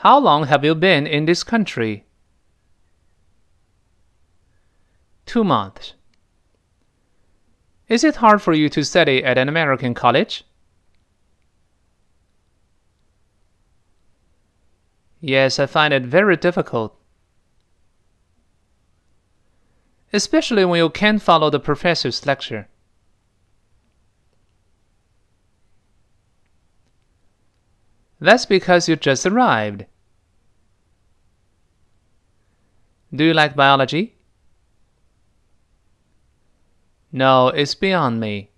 How long have you been in this country? Two months. Is it hard for you to study at an American college? Yes, I find it very difficult. Especially when you can't follow the professor's lecture. That's because you just arrived. Do you like biology? No, it's beyond me.